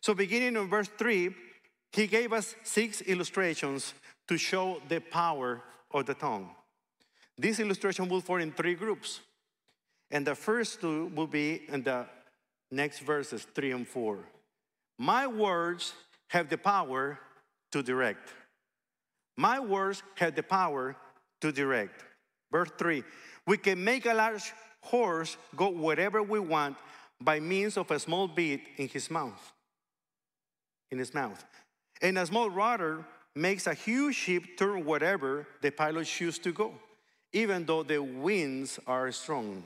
So, beginning in verse 3, he gave us six illustrations to show the power of the tongue. This illustration will fall in three groups. And the first two will be in the next verses, 3 and 4. My words have the power to direct. My words have the power to direct. Verse 3 We can make a large horse go wherever we want by means of a small bit in his mouth. In his mouth. And a small rudder makes a huge ship turn wherever the pilot chooses to go, even though the winds are strong.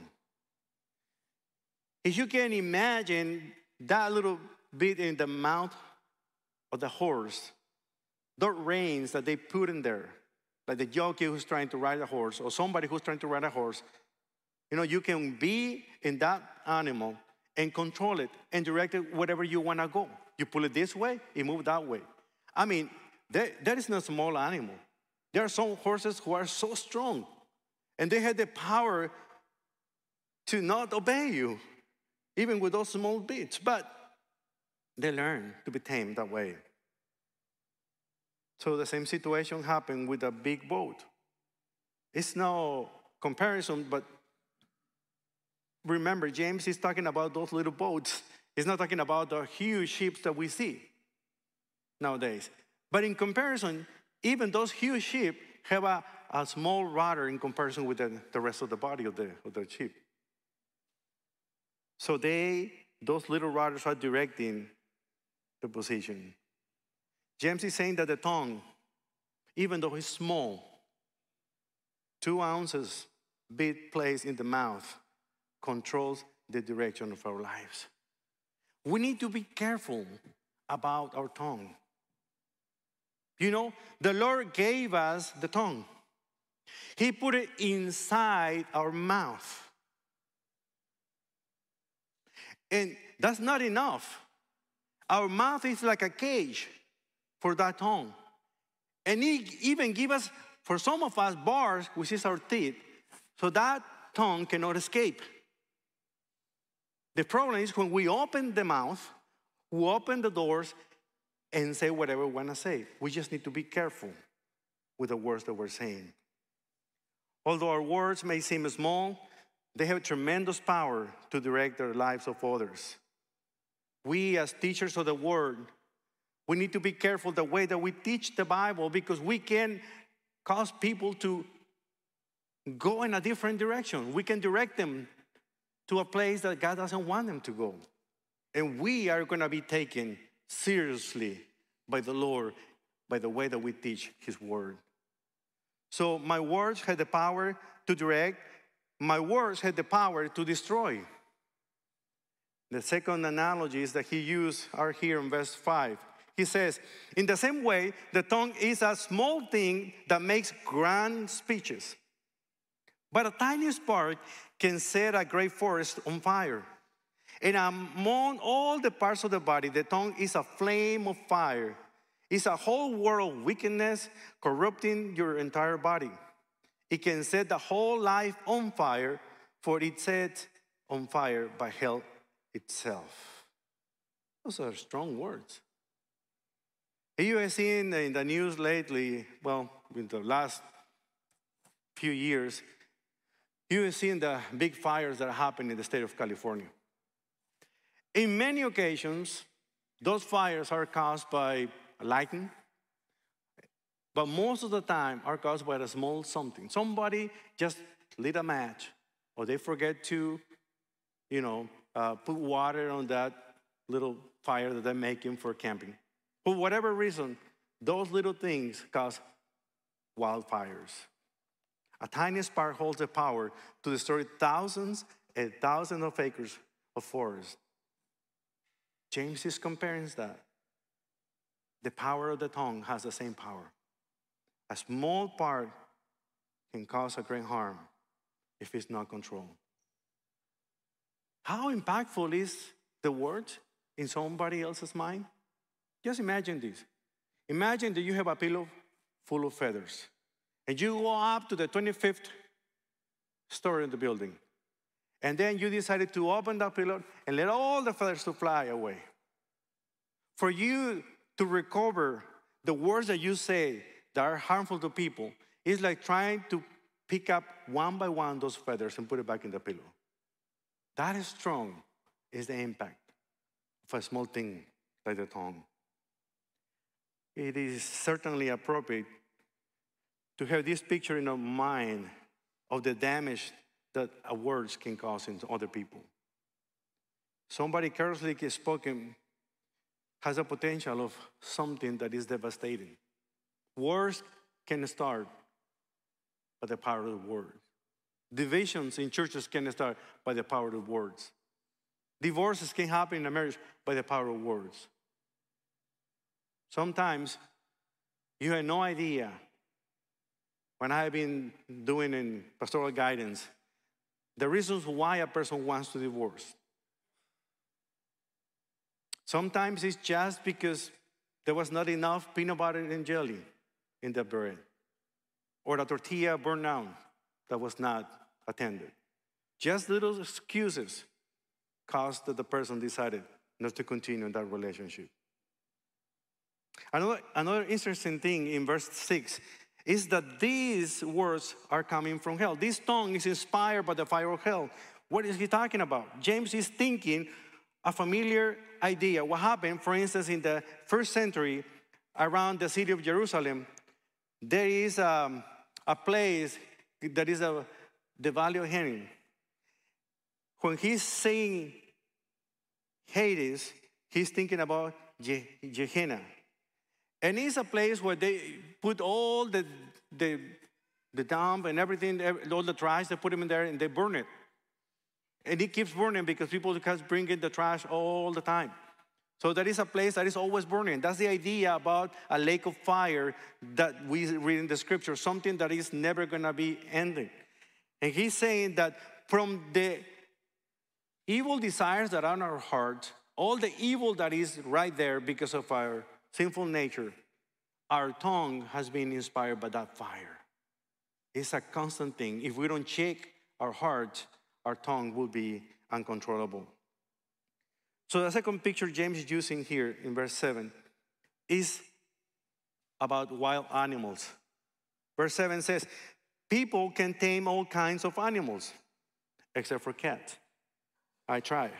If you can imagine that little bit in the mouth of the horse, the reins that they put in there, like the jockey who's trying to ride a horse or somebody who's trying to ride a horse, you know, you can be in that animal and control it and direct it wherever you want to go. You pull it this way, it moves that way. I mean, that, is not a small animal. There are some horses who are so strong and they had the power to not obey you, even with those small bits, but they learn to be tamed that way. So the same situation happened with a big boat. It's no comparison, but remember, James is talking about those little boats. He's not talking about the huge ships that we see nowadays. But in comparison, even those huge ships have a, a small rudder in comparison with the, the rest of the body of the, of the ship. So they, those little rudders are directing the position. James is saying that the tongue, even though it's small, two ounces bit placed in the mouth, controls the direction of our lives. We need to be careful about our tongue. You know, the Lord gave us the tongue. He put it inside our mouth. And that's not enough. Our mouth is like a cage for that tongue. And he even give us, for some of us, bars, which is our teeth, so that tongue cannot escape. The problem is when we open the mouth, we open the doors and say whatever we want to say. We just need to be careful with the words that we're saying. Although our words may seem small, they have tremendous power to direct the lives of others. We, as teachers of the word, we need to be careful the way that we teach the Bible because we can cause people to go in a different direction. We can direct them to a place that God doesn't want them to go. And we are going to be taken seriously by the Lord by the way that we teach His Word. So, my words had the power to direct, my words had the power to destroy. The second analogies that he used are here in verse 5. He says, In the same way, the tongue is a small thing that makes grand speeches. But a tiny spark can set a great forest on fire. And among all the parts of the body, the tongue is a flame of fire. It's a whole world of wickedness corrupting your entire body. It can set the whole life on fire, for it sets on fire by hell itself. Those are strong words. You have seen in the news lately, well, in the last few years, you have seen the big fires that are happening in the state of California. In many occasions, those fires are caused by lightning, but most of the time are caused by a small something. Somebody just lit a match, or they forget to, you know, uh, put water on that little fire that they're making for camping. For whatever reason, those little things cause wildfires. A tiny spark holds the power to destroy thousands and thousands of acres of forest. James is comparing that. The power of the tongue has the same power. A small part can cause a great harm if it's not controlled. How impactful is the word in somebody else's mind? Just imagine this. Imagine that you have a pillow full of feathers, and you go up to the 25th story in the building. And then you decided to open that pillow and let all the feathers to fly away. For you to recover the words that you say that are harmful to people is like trying to pick up one by one those feathers and put it back in the pillow. That is strong is the impact of a small thing like the tongue. It is certainly appropriate to have this picture in our mind of the damage that words can cause in other people. Somebody carelessly spoken has a potential of something that is devastating. Wars can start by the power of words. Divisions in churches can start by the power of words. Divorces can happen in a marriage by the power of words. Sometimes you have no idea. When I have been doing in pastoral guidance, the reasons why a person wants to divorce. Sometimes it's just because there was not enough peanut butter and jelly in the bread, or the tortilla burned down that was not attended. Just little excuses caused that the person decided not to continue in that relationship. Another, another interesting thing in verse 6 is that these words are coming from hell. This tongue is inspired by the fire of hell. What is he talking about? James is thinking a familiar idea. What happened, for instance, in the first century around the city of Jerusalem, there is a, um, a place that is a, the Valley of Hinnom. When he's saying Hades, he's thinking about Gehenna. And it's a place where they put all the, the, the dump and everything, all the trash, they put them in there and they burn it. And it keeps burning because people just bring in the trash all the time. So that is a place that is always burning. That's the idea about a lake of fire that we read in the scripture, something that is never going to be ending. And he's saying that from the evil desires that are in our heart, all the evil that is right there because of our sinful nature, our tongue has been inspired by that fire. It's a constant thing. If we don't check our heart, our tongue will be uncontrollable. So the second picture James is using here in verse 7 is about wild animals. Verse 7 says, People can tame all kinds of animals, except for cats. I try.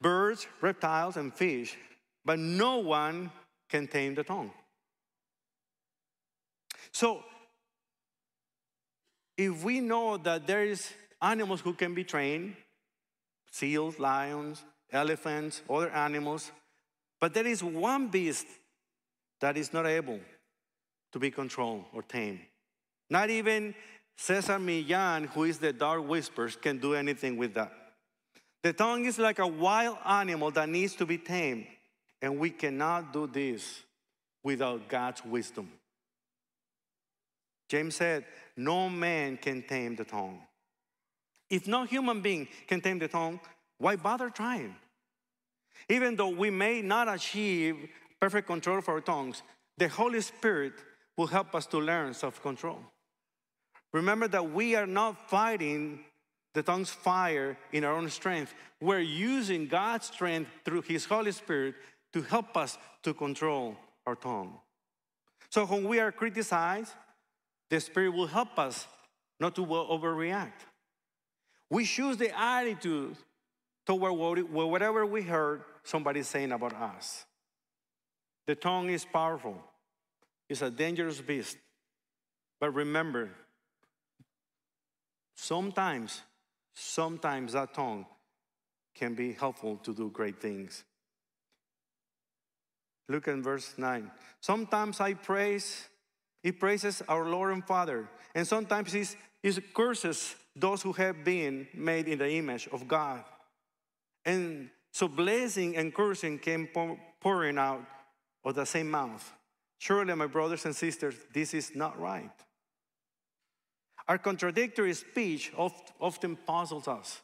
Birds, reptiles, and fish but no one can tame the tongue. So, if we know that there is animals who can be trained, seals, lions, elephants, other animals, but there is one beast that is not able to be controlled or tamed. Not even Cesar Millan, who is the dog whispers, can do anything with that. The tongue is like a wild animal that needs to be tamed. And we cannot do this without God's wisdom. James said, No man can tame the tongue. If no human being can tame the tongue, why bother trying? Even though we may not achieve perfect control of our tongues, the Holy Spirit will help us to learn self control. Remember that we are not fighting the tongue's fire in our own strength. We're using God's strength through His Holy Spirit to help us to control our tongue. So when we are criticized, the Spirit will help us not to overreact. We choose the attitude toward whatever we heard somebody saying about us. The tongue is powerful, it's a dangerous beast. But remember, sometimes, sometimes that tongue can be helpful to do great things. Look at verse 9. Sometimes I praise, he praises our Lord and Father, and sometimes he, curses those who have been made in the image of God. And so blessing and cursing came pouring out of the same mouth. Surely, my brothers and sisters, this is not right. Our contradictory speech often puzzles us.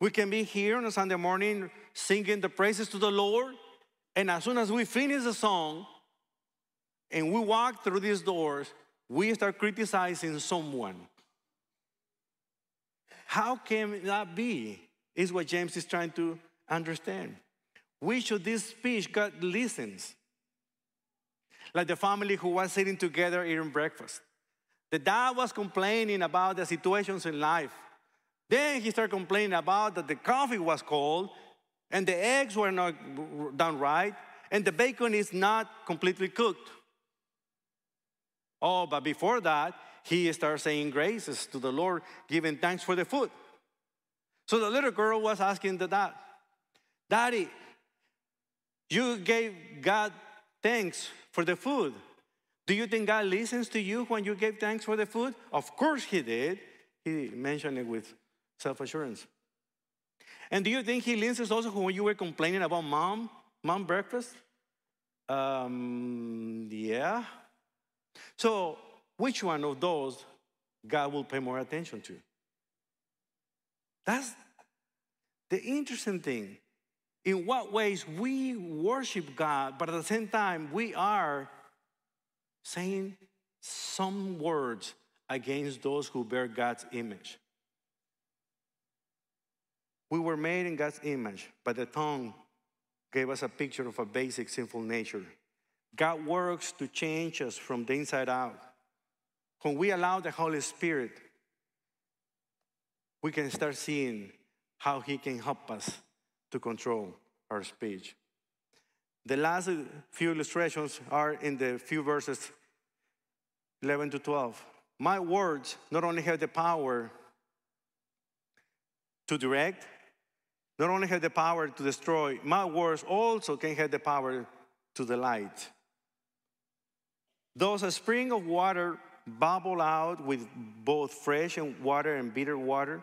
We can be here on a Sunday morning singing the praises to the Lord, and as soon as we finish the song and we walk through these doors, we start criticizing someone. How can that be? Is what James is trying to understand. which of this speech God listens? Like the family who was sitting together eating breakfast. The dad was complaining about the situations in life. Then he started complaining about that the coffee was cold and the eggs were not done right and the bacon is not completely cooked. Oh, but before that, he started saying graces to the Lord, giving thanks for the food. So the little girl was asking the dad, Daddy, you gave God thanks for the food. Do you think God listens to you when you gave thanks for the food? Of course he did. He mentioned it with self assurance. And do you think he listens also when you were complaining about mom, mom breakfast? Um, yeah. So, which one of those God will pay more attention to? That's the interesting thing. In what ways we worship God, but at the same time, we are saying some words against those who bear God's image. We were made in God's image, but the tongue gave us a picture of a basic sinful nature. God works to change us from the inside out. When we allow the Holy Spirit, we can start seeing how He can help us to control our speech. The last few illustrations are in the few verses 11 to 12. My words not only have the power to direct, not only have the power to destroy, my words also can have the power to delight. Does a spring of water bubble out with both fresh and water and bitter water?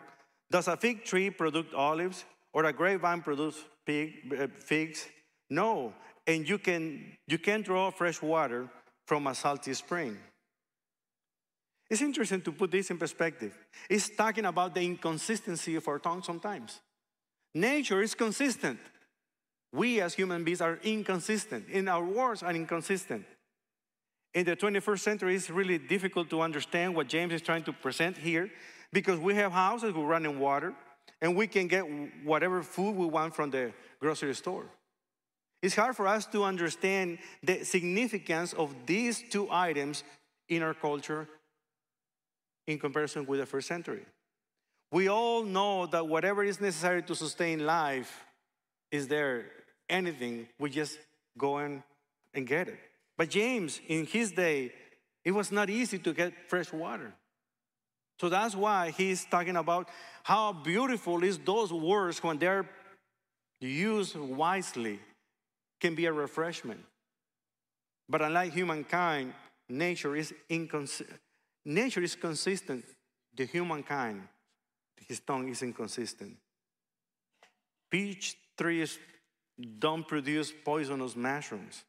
Does a fig tree produce olives or a grapevine produce uh, figs? No, and you can you can draw fresh water from a salty spring. It's interesting to put this in perspective. It's talking about the inconsistency of our tongue sometimes. Nature is consistent. We as human beings are inconsistent. In our words are inconsistent. In the 21st century, it's really difficult to understand what James is trying to present here because we have houses we run in water and we can get whatever food we want from the grocery store. It's hard for us to understand the significance of these two items in our culture in comparison with the first century. We all know that whatever is necessary to sustain life is there. Anything, we just go in and get it. But James, in his day, it was not easy to get fresh water. So that's why he's talking about how beautiful is those words when they're used wisely can be a refreshment. But unlike humankind, nature is inconsistent. Nature is consistent. The humankind his tongue is inconsistent. Peach trees don't produce poisonous mushrooms,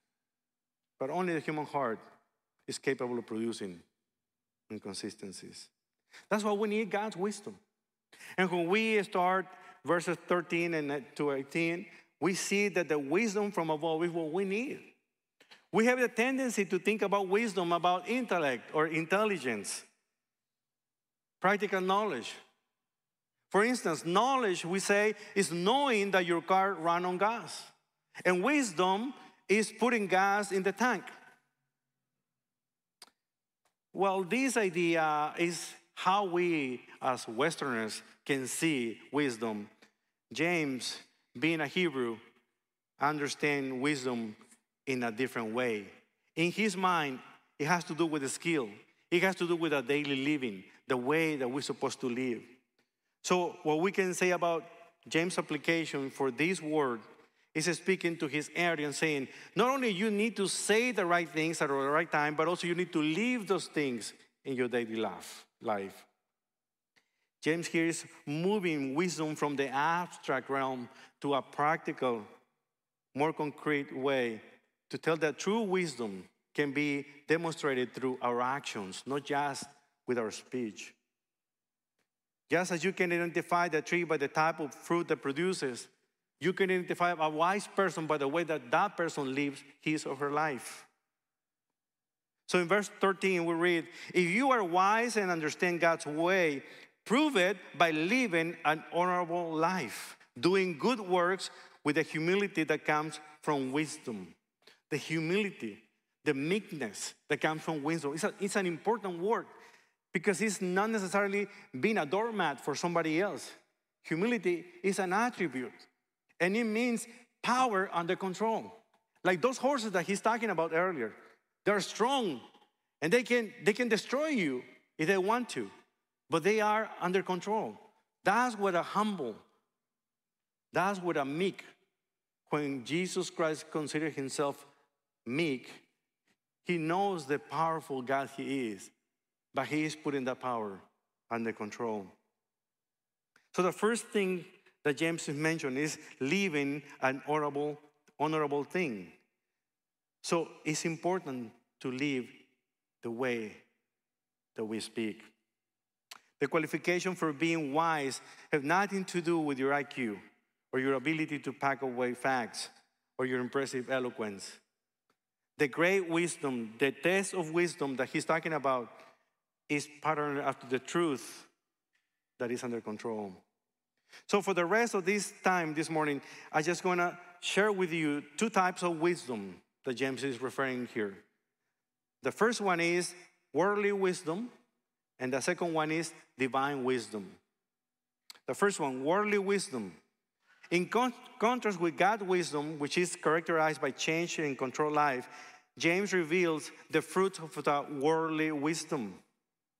but only the human heart is capable of producing inconsistencies. That's why we need God's wisdom. And when we start verses 13 and to 18, we see that the wisdom from above is what we need. We have the tendency to think about wisdom about intellect or intelligence, practical knowledge. For instance, knowledge, we say, is knowing that your car runs on gas. And wisdom is putting gas in the tank. Well, this idea is how we as Westerners can see wisdom. James, being a Hebrew, understand wisdom in a different way. In his mind, it has to do with the skill. It has to do with a daily living, the way that we're supposed to live. So, what we can say about James' application for this word is speaking to his area and saying, not only you need to say the right things at the right time, but also you need to live those things in your daily life. life. James here is moving wisdom from the abstract realm to a practical, more concrete way to tell that true wisdom can be demonstrated through our actions, not just with our speech. Just as you can identify the tree by the type of fruit that produces, you can identify a wise person by the way that that person lives his or her life. So in verse 13, we read, If you are wise and understand God's way, prove it by living an honorable life, doing good works with the humility that comes from wisdom. The humility, the meekness that comes from wisdom. It's, a, it's an important word because it's not necessarily being a doormat for somebody else. Humility is an attribute, and it means power under control. Like those horses that he's talking about earlier, they're strong and they can, they can destroy you if they want to, but they are under control. That's what a humble, that's what a meek, when Jesus Christ considered himself meek, he knows the powerful God he is, but he is putting that power under control. So the first thing that James mentioned is living an honorable, honorable thing. So it's important to live the way that we speak. The qualification for being wise have nothing to do with your IQ or your ability to pack away facts or your impressive eloquence. The great wisdom, the test of wisdom that he's talking about is patterned after the truth that is under control. So, for the rest of this time this morning, I'm just want to share with you two types of wisdom that James is referring here. The first one is worldly wisdom, and the second one is divine wisdom. The first one, worldly wisdom. In con- contrast with God's wisdom, which is characterized by change and control life, James reveals the fruit of the worldly wisdom.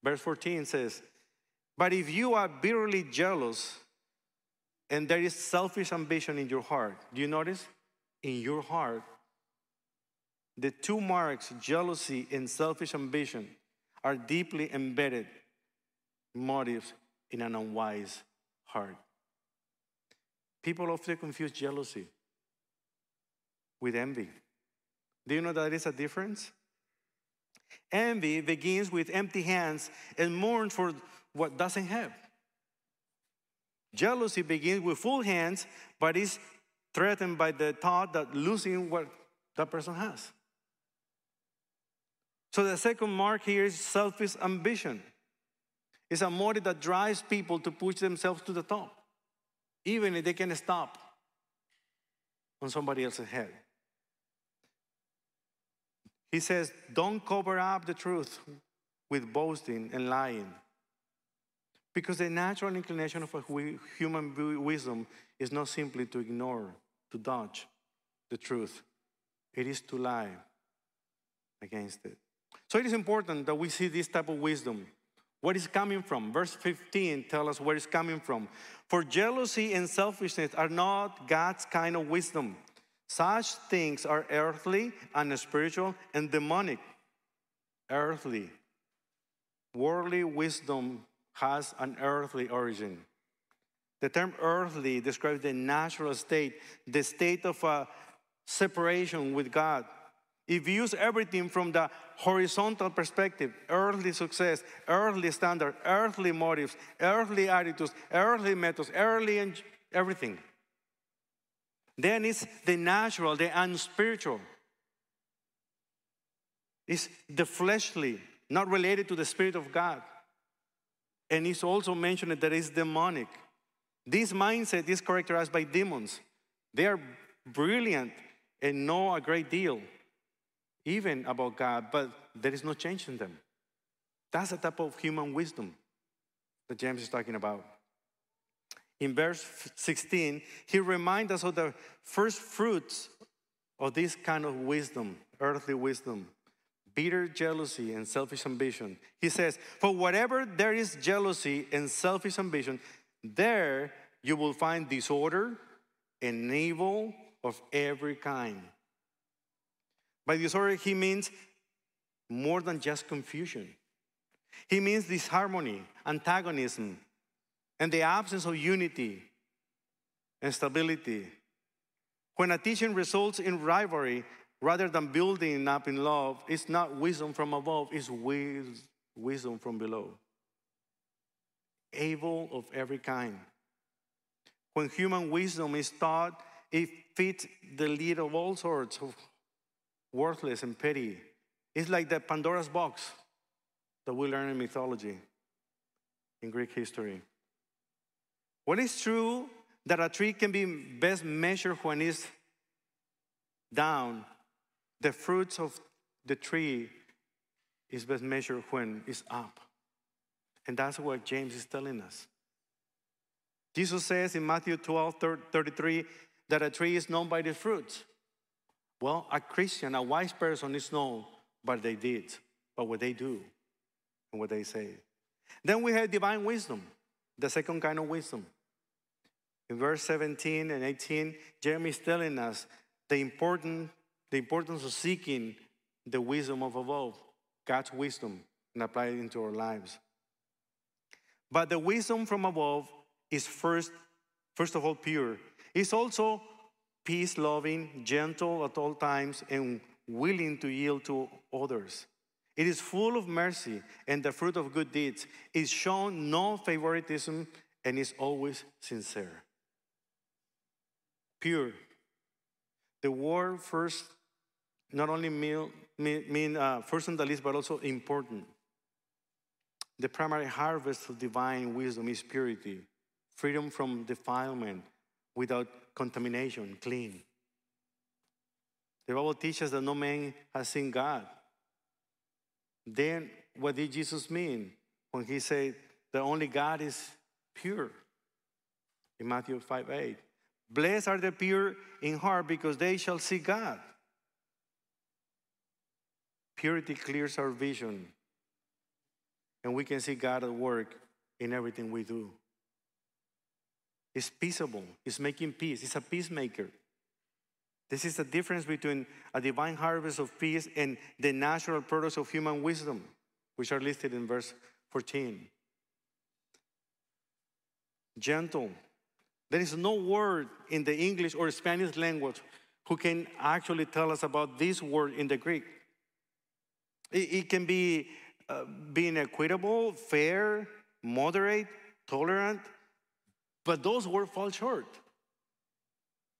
Verse 14 says, But if you are bitterly jealous and there is selfish ambition in your heart, do you notice? In your heart, the two marks, jealousy and selfish ambition, are deeply embedded motives in an unwise heart. People often confuse jealousy with envy. Do you know that there is a difference? Envy begins with empty hands and mourns for what doesn't have. Jealousy begins with full hands, but is threatened by the thought that losing what that person has. So the second mark here is selfish ambition. It's a motive that drives people to push themselves to the top, even if they can stop on somebody else's head. He says, Don't cover up the truth with boasting and lying. Because the natural inclination of human wisdom is not simply to ignore, to dodge the truth, it is to lie against it. So it is important that we see this type of wisdom. What is coming from? Verse 15 tells us where it's coming from. For jealousy and selfishness are not God's kind of wisdom. Such things are earthly and spiritual and demonic. Earthly. Worldly wisdom has an earthly origin. The term earthly describes the natural state, the state of a separation with God. It views everything from the horizontal perspective earthly success, earthly standard, earthly motives, earthly attitudes, earthly methods, earthly everything. Then it's the natural, the unspiritual. It's the fleshly, not related to the Spirit of God. And it's also mentioned that it's demonic. This mindset is characterized by demons. They are brilliant and know a great deal, even about God, but there is no change in them. That's the type of human wisdom that James is talking about in verse 16, he reminds us of the first fruits of this kind of wisdom, earthly wisdom, bitter jealousy and selfish ambition. He says, For whatever there is jealousy and selfish ambition, there you will find disorder and evil of every kind. By disorder, he means more than just confusion. He means disharmony, antagonism, and the absence of unity and stability. When a teaching results in rivalry rather than building up in love, it's not wisdom from above, it's wisdom from below. Evil of every kind. When human wisdom is taught, it fits the lead of all sorts of worthless and petty. It's like the Pandora's box that we learn in mythology, in Greek history. What is true that a tree can be best measured when it's down. The fruits of the tree is best measured when it's up. And that's what James is telling us. Jesus says in Matthew 12 33 that a tree is known by the fruits. Well, a Christian, a wise person is known by what they did, by what they do and what they say. Then we have divine wisdom, the second kind of wisdom. In verse 17 and 18, Jeremy is telling us the, important, the importance of seeking the wisdom of above, God's wisdom, and apply it into our lives. But the wisdom from above is first, first of all pure. It's also peace loving, gentle at all times, and willing to yield to others. It is full of mercy and the fruit of good deeds. It's shown no favoritism and is always sincere. Pure. The word first not only mean, uh, first on the list, but also important. The primary harvest of divine wisdom is purity, freedom from defilement, without contamination, clean. The Bible teaches that no man has seen God. Then, what did Jesus mean when he said that only God is pure? In Matthew 5 8. Blessed are the pure in heart because they shall see God. Purity clears our vision, and we can see God at work in everything we do. It's peaceable, it's making peace, it's a peacemaker. This is the difference between a divine harvest of peace and the natural products of human wisdom, which are listed in verse 14. Gentle. There is no word in the English or Spanish language who can actually tell us about this word in the Greek. It, it can be uh, being equitable, fair, moderate, tolerant, but those words fall short.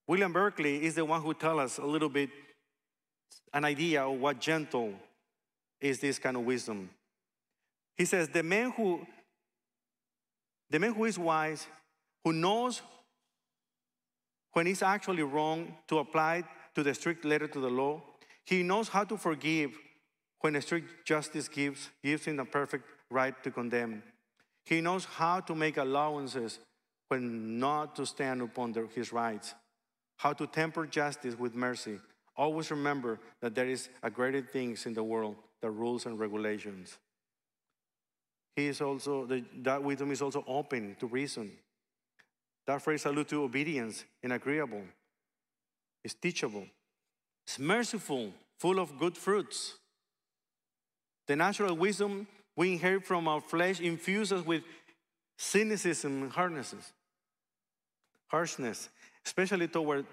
William Barclay is the one who tells us a little bit an idea of what gentle is this kind of wisdom. He says, the man who the man who is wise, who knows when it's actually wrong to apply to the strict letter to the law, he knows how to forgive when a strict justice gives, gives him the perfect right to condemn. He knows how to make allowances when not to stand upon their, his rights, how to temper justice with mercy. Always remember that there is a greater things in the world, the rules and regulations. He is also, the, that wisdom is also open to reason. That phrase alludes to obedience and agreeable. It's teachable. It's merciful, full of good fruits. The natural wisdom we inherit from our flesh infuses us with cynicism and hardnesses harshness, especially toward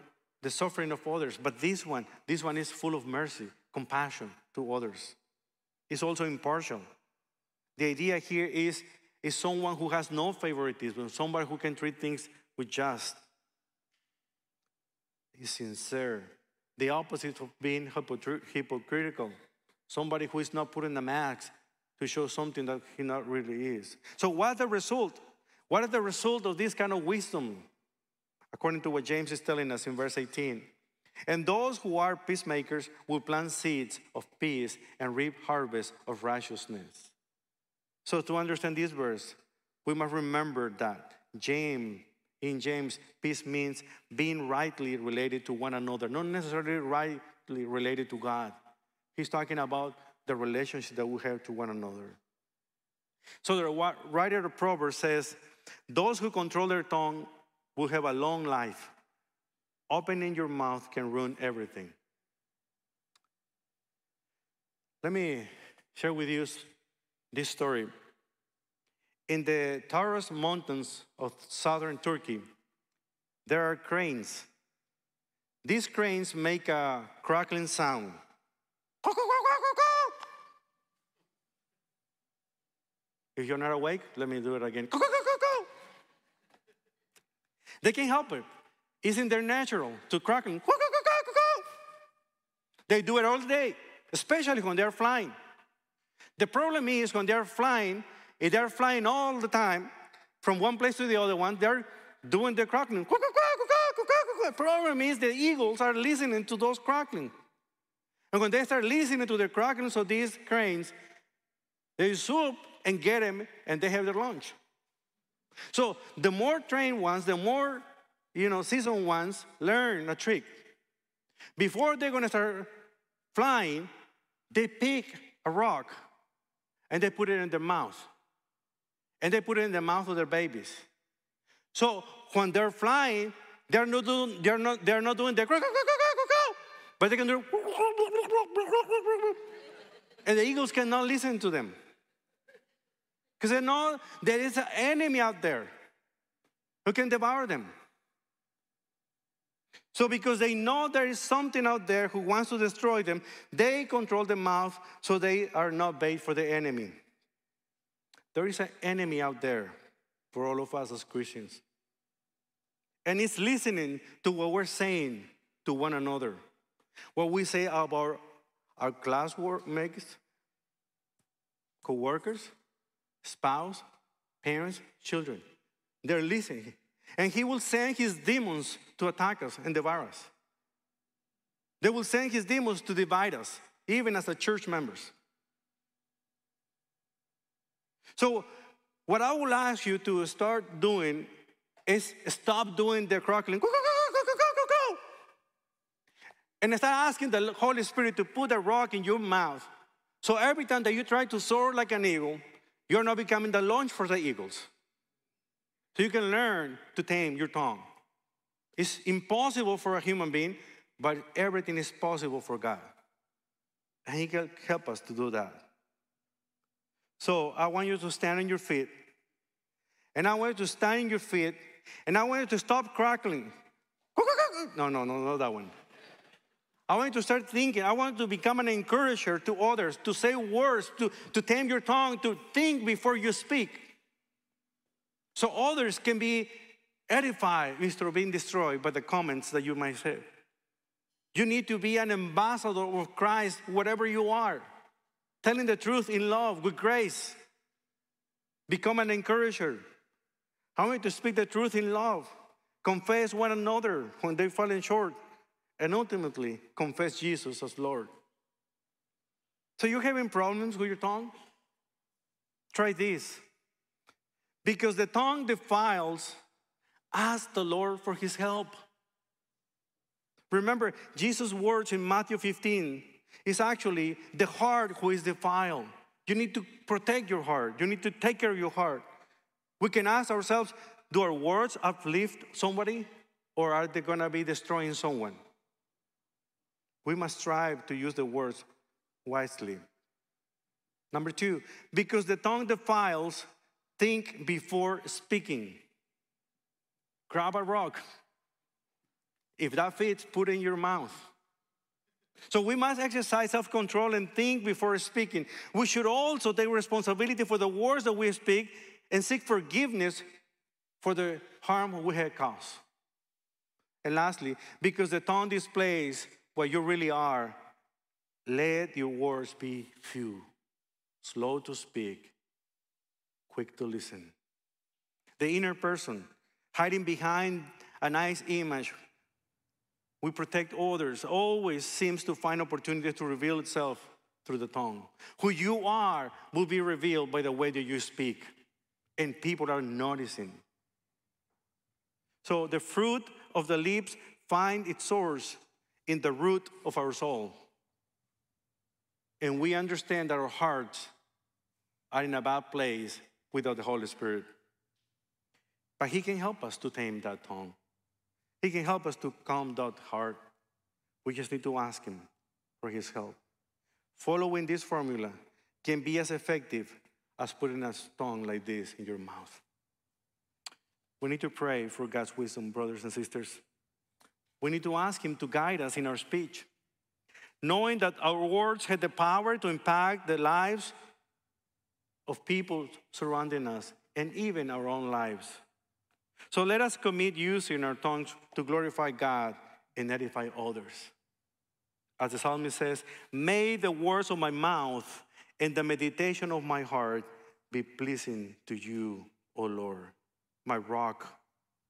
the suffering of others. But this one, this one is full of mercy, compassion to others. It's also impartial. The idea here is, is someone who has no favoritism, somebody who can treat things with just. He's sincere. The opposite of being hypocritical. Somebody who is not putting a mask to show something that he not really is. So, what the result? What is the result of this kind of wisdom? according to what James is telling us in verse 18. And those who are peacemakers will plant seeds of peace and reap harvests of righteousness. So, to understand this verse, we must remember that James, in James, peace means being rightly related to one another, not necessarily rightly related to God. He's talking about the relationship that we have to one another. So, the writer of Proverbs says, Those who control their tongue will have a long life. Opening your mouth can ruin everything. Let me share with you this story. In the Taurus Mountains of southern Turkey, there are cranes. These cranes make a crackling sound. If you're not awake, let me do it again. They can't help it. It's in their natural to crackling. They do it all day, especially when they're flying. The problem is when they're flying, if they're flying all the time from one place to the other one, they're doing the crackling. The problem is the eagles are listening to those crackling. And when they start listening to the crackling of these cranes, they swoop and get them and they have their lunch. So the more trained ones, the more you know, seasoned ones learn a trick. Before they're gonna start flying, they pick a rock and they put it in their mouth. And they put it in the mouth of their babies. So when they're flying, they're not doing, they're not, they're not doing the but they can do and the eagles cannot listen to them. Because they know there is an enemy out there who can devour them. So, because they know there is something out there who wants to destroy them, they control the mouth so they are not bait for the enemy. There is an enemy out there for all of us as Christians. And it's listening to what we're saying to one another. What we say about our classmates, co workers, spouse, parents, children. They're listening. And he will send his demons to attack us and devour us. They will send his demons to divide us, even as a church members. So, what I will ask you to start doing is stop doing the crackling. Go, go, go, and start asking the Holy Spirit to put a rock in your mouth. So every time that you try to soar like an eagle, you're not becoming the launch for the eagles. So you can learn to tame your tongue. It's impossible for a human being, but everything is possible for God. And He can help us to do that. So I want you to stand on your feet. And I want you to stand on your feet. And I want you to stop crackling. No, no, no, not that one. I want you to start thinking. I want you to become an encourager to others, to say words, to, to tame your tongue, to think before you speak. So others can be edified instead of being destroyed by the comments that you might say. You need to be an ambassador of Christ, whatever you are, telling the truth in love with grace. Become an encourager. Want you to speak the truth in love. Confess one another when they fall short, and ultimately confess Jesus as Lord. So you're having problems with your tongue? Try this. Because the tongue defiles, ask the Lord for his help. Remember, Jesus' words in Matthew 15 is actually the heart who is defiled. You need to protect your heart, you need to take care of your heart. We can ask ourselves do our words uplift somebody or are they going to be destroying someone? We must strive to use the words wisely. Number two, because the tongue defiles, Think before speaking. Grab a rock. If that fits, put it in your mouth. So we must exercise self control and think before speaking. We should also take responsibility for the words that we speak and seek forgiveness for the harm we have caused. And lastly, because the tongue displays what you really are, let your words be few, slow to speak, quick to listen. The inner person, hiding behind a nice image, we protect others, always seems to find opportunity to reveal itself through the tongue. Who you are will be revealed by the way that you speak, and people are noticing. So the fruit of the lips find its source in the root of our soul. And we understand that our hearts are in a bad place without the Holy Spirit. But He can help us to tame that tongue. He can help us to calm that heart. We just need to ask Him for His help. Following this formula can be as effective as putting a stone like this in your mouth. We need to pray for God's wisdom, brothers and sisters. We need to ask Him to guide us in our speech, knowing that our words have the power to impact the lives of people surrounding us and even our own lives. So let us commit using our tongues to glorify God and edify others. As the psalmist says, May the words of my mouth and the meditation of my heart be pleasing to you, O Lord, my rock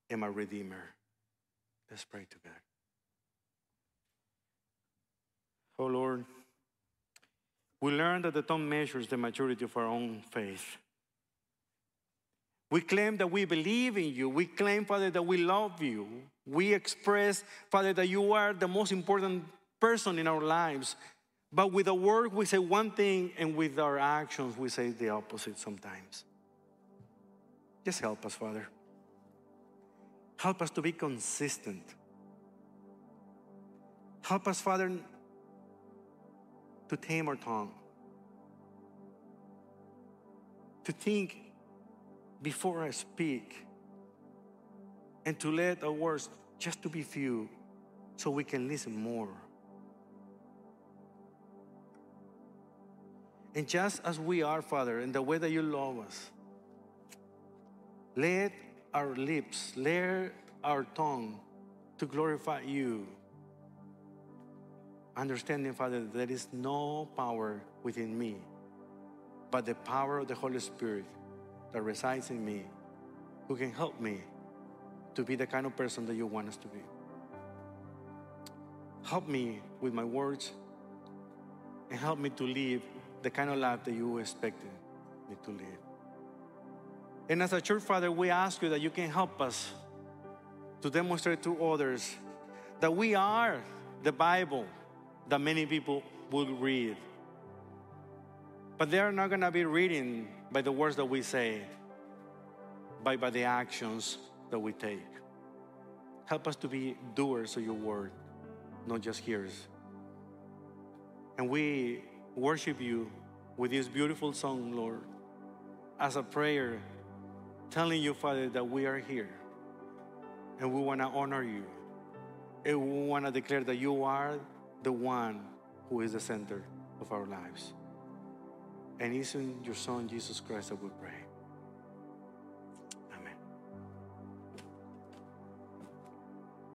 and my Redeemer. Let's pray together. O Lord, we learn that the tongue measures the maturity of our own faith. We claim that we believe in you. We claim, Father, that we love you. We express, Father, that you are the most important person in our lives. But with the word, we say one thing, and with our actions, we say the opposite sometimes. Just help us, Father. Help us to be consistent. Help us, Father, to tame our tongue, to think before I speak, and to let our words just to be few so we can listen more. And just as we are, Father, in the way that you love us, let our lips, let our tongue to glorify you. Understanding, Father, that there is no power within me, but the power of the Holy Spirit that resides in me, who can help me to be the kind of person that you want us to be. Help me with my words and help me to live the kind of life that you expected me to live. And as a church father, we ask you that you can help us to demonstrate to others that we are the Bible that many people will read. But they're not going to be reading by the words that we say, but by the actions that we take. Help us to be doers of your word, not just hearers. And we worship you with this beautiful song, Lord, as a prayer, telling you, Father, that we are here and we want to honor you. And we want to declare that you are the one who is the center of our lives. And it's in your Son, Jesus Christ, that we pray.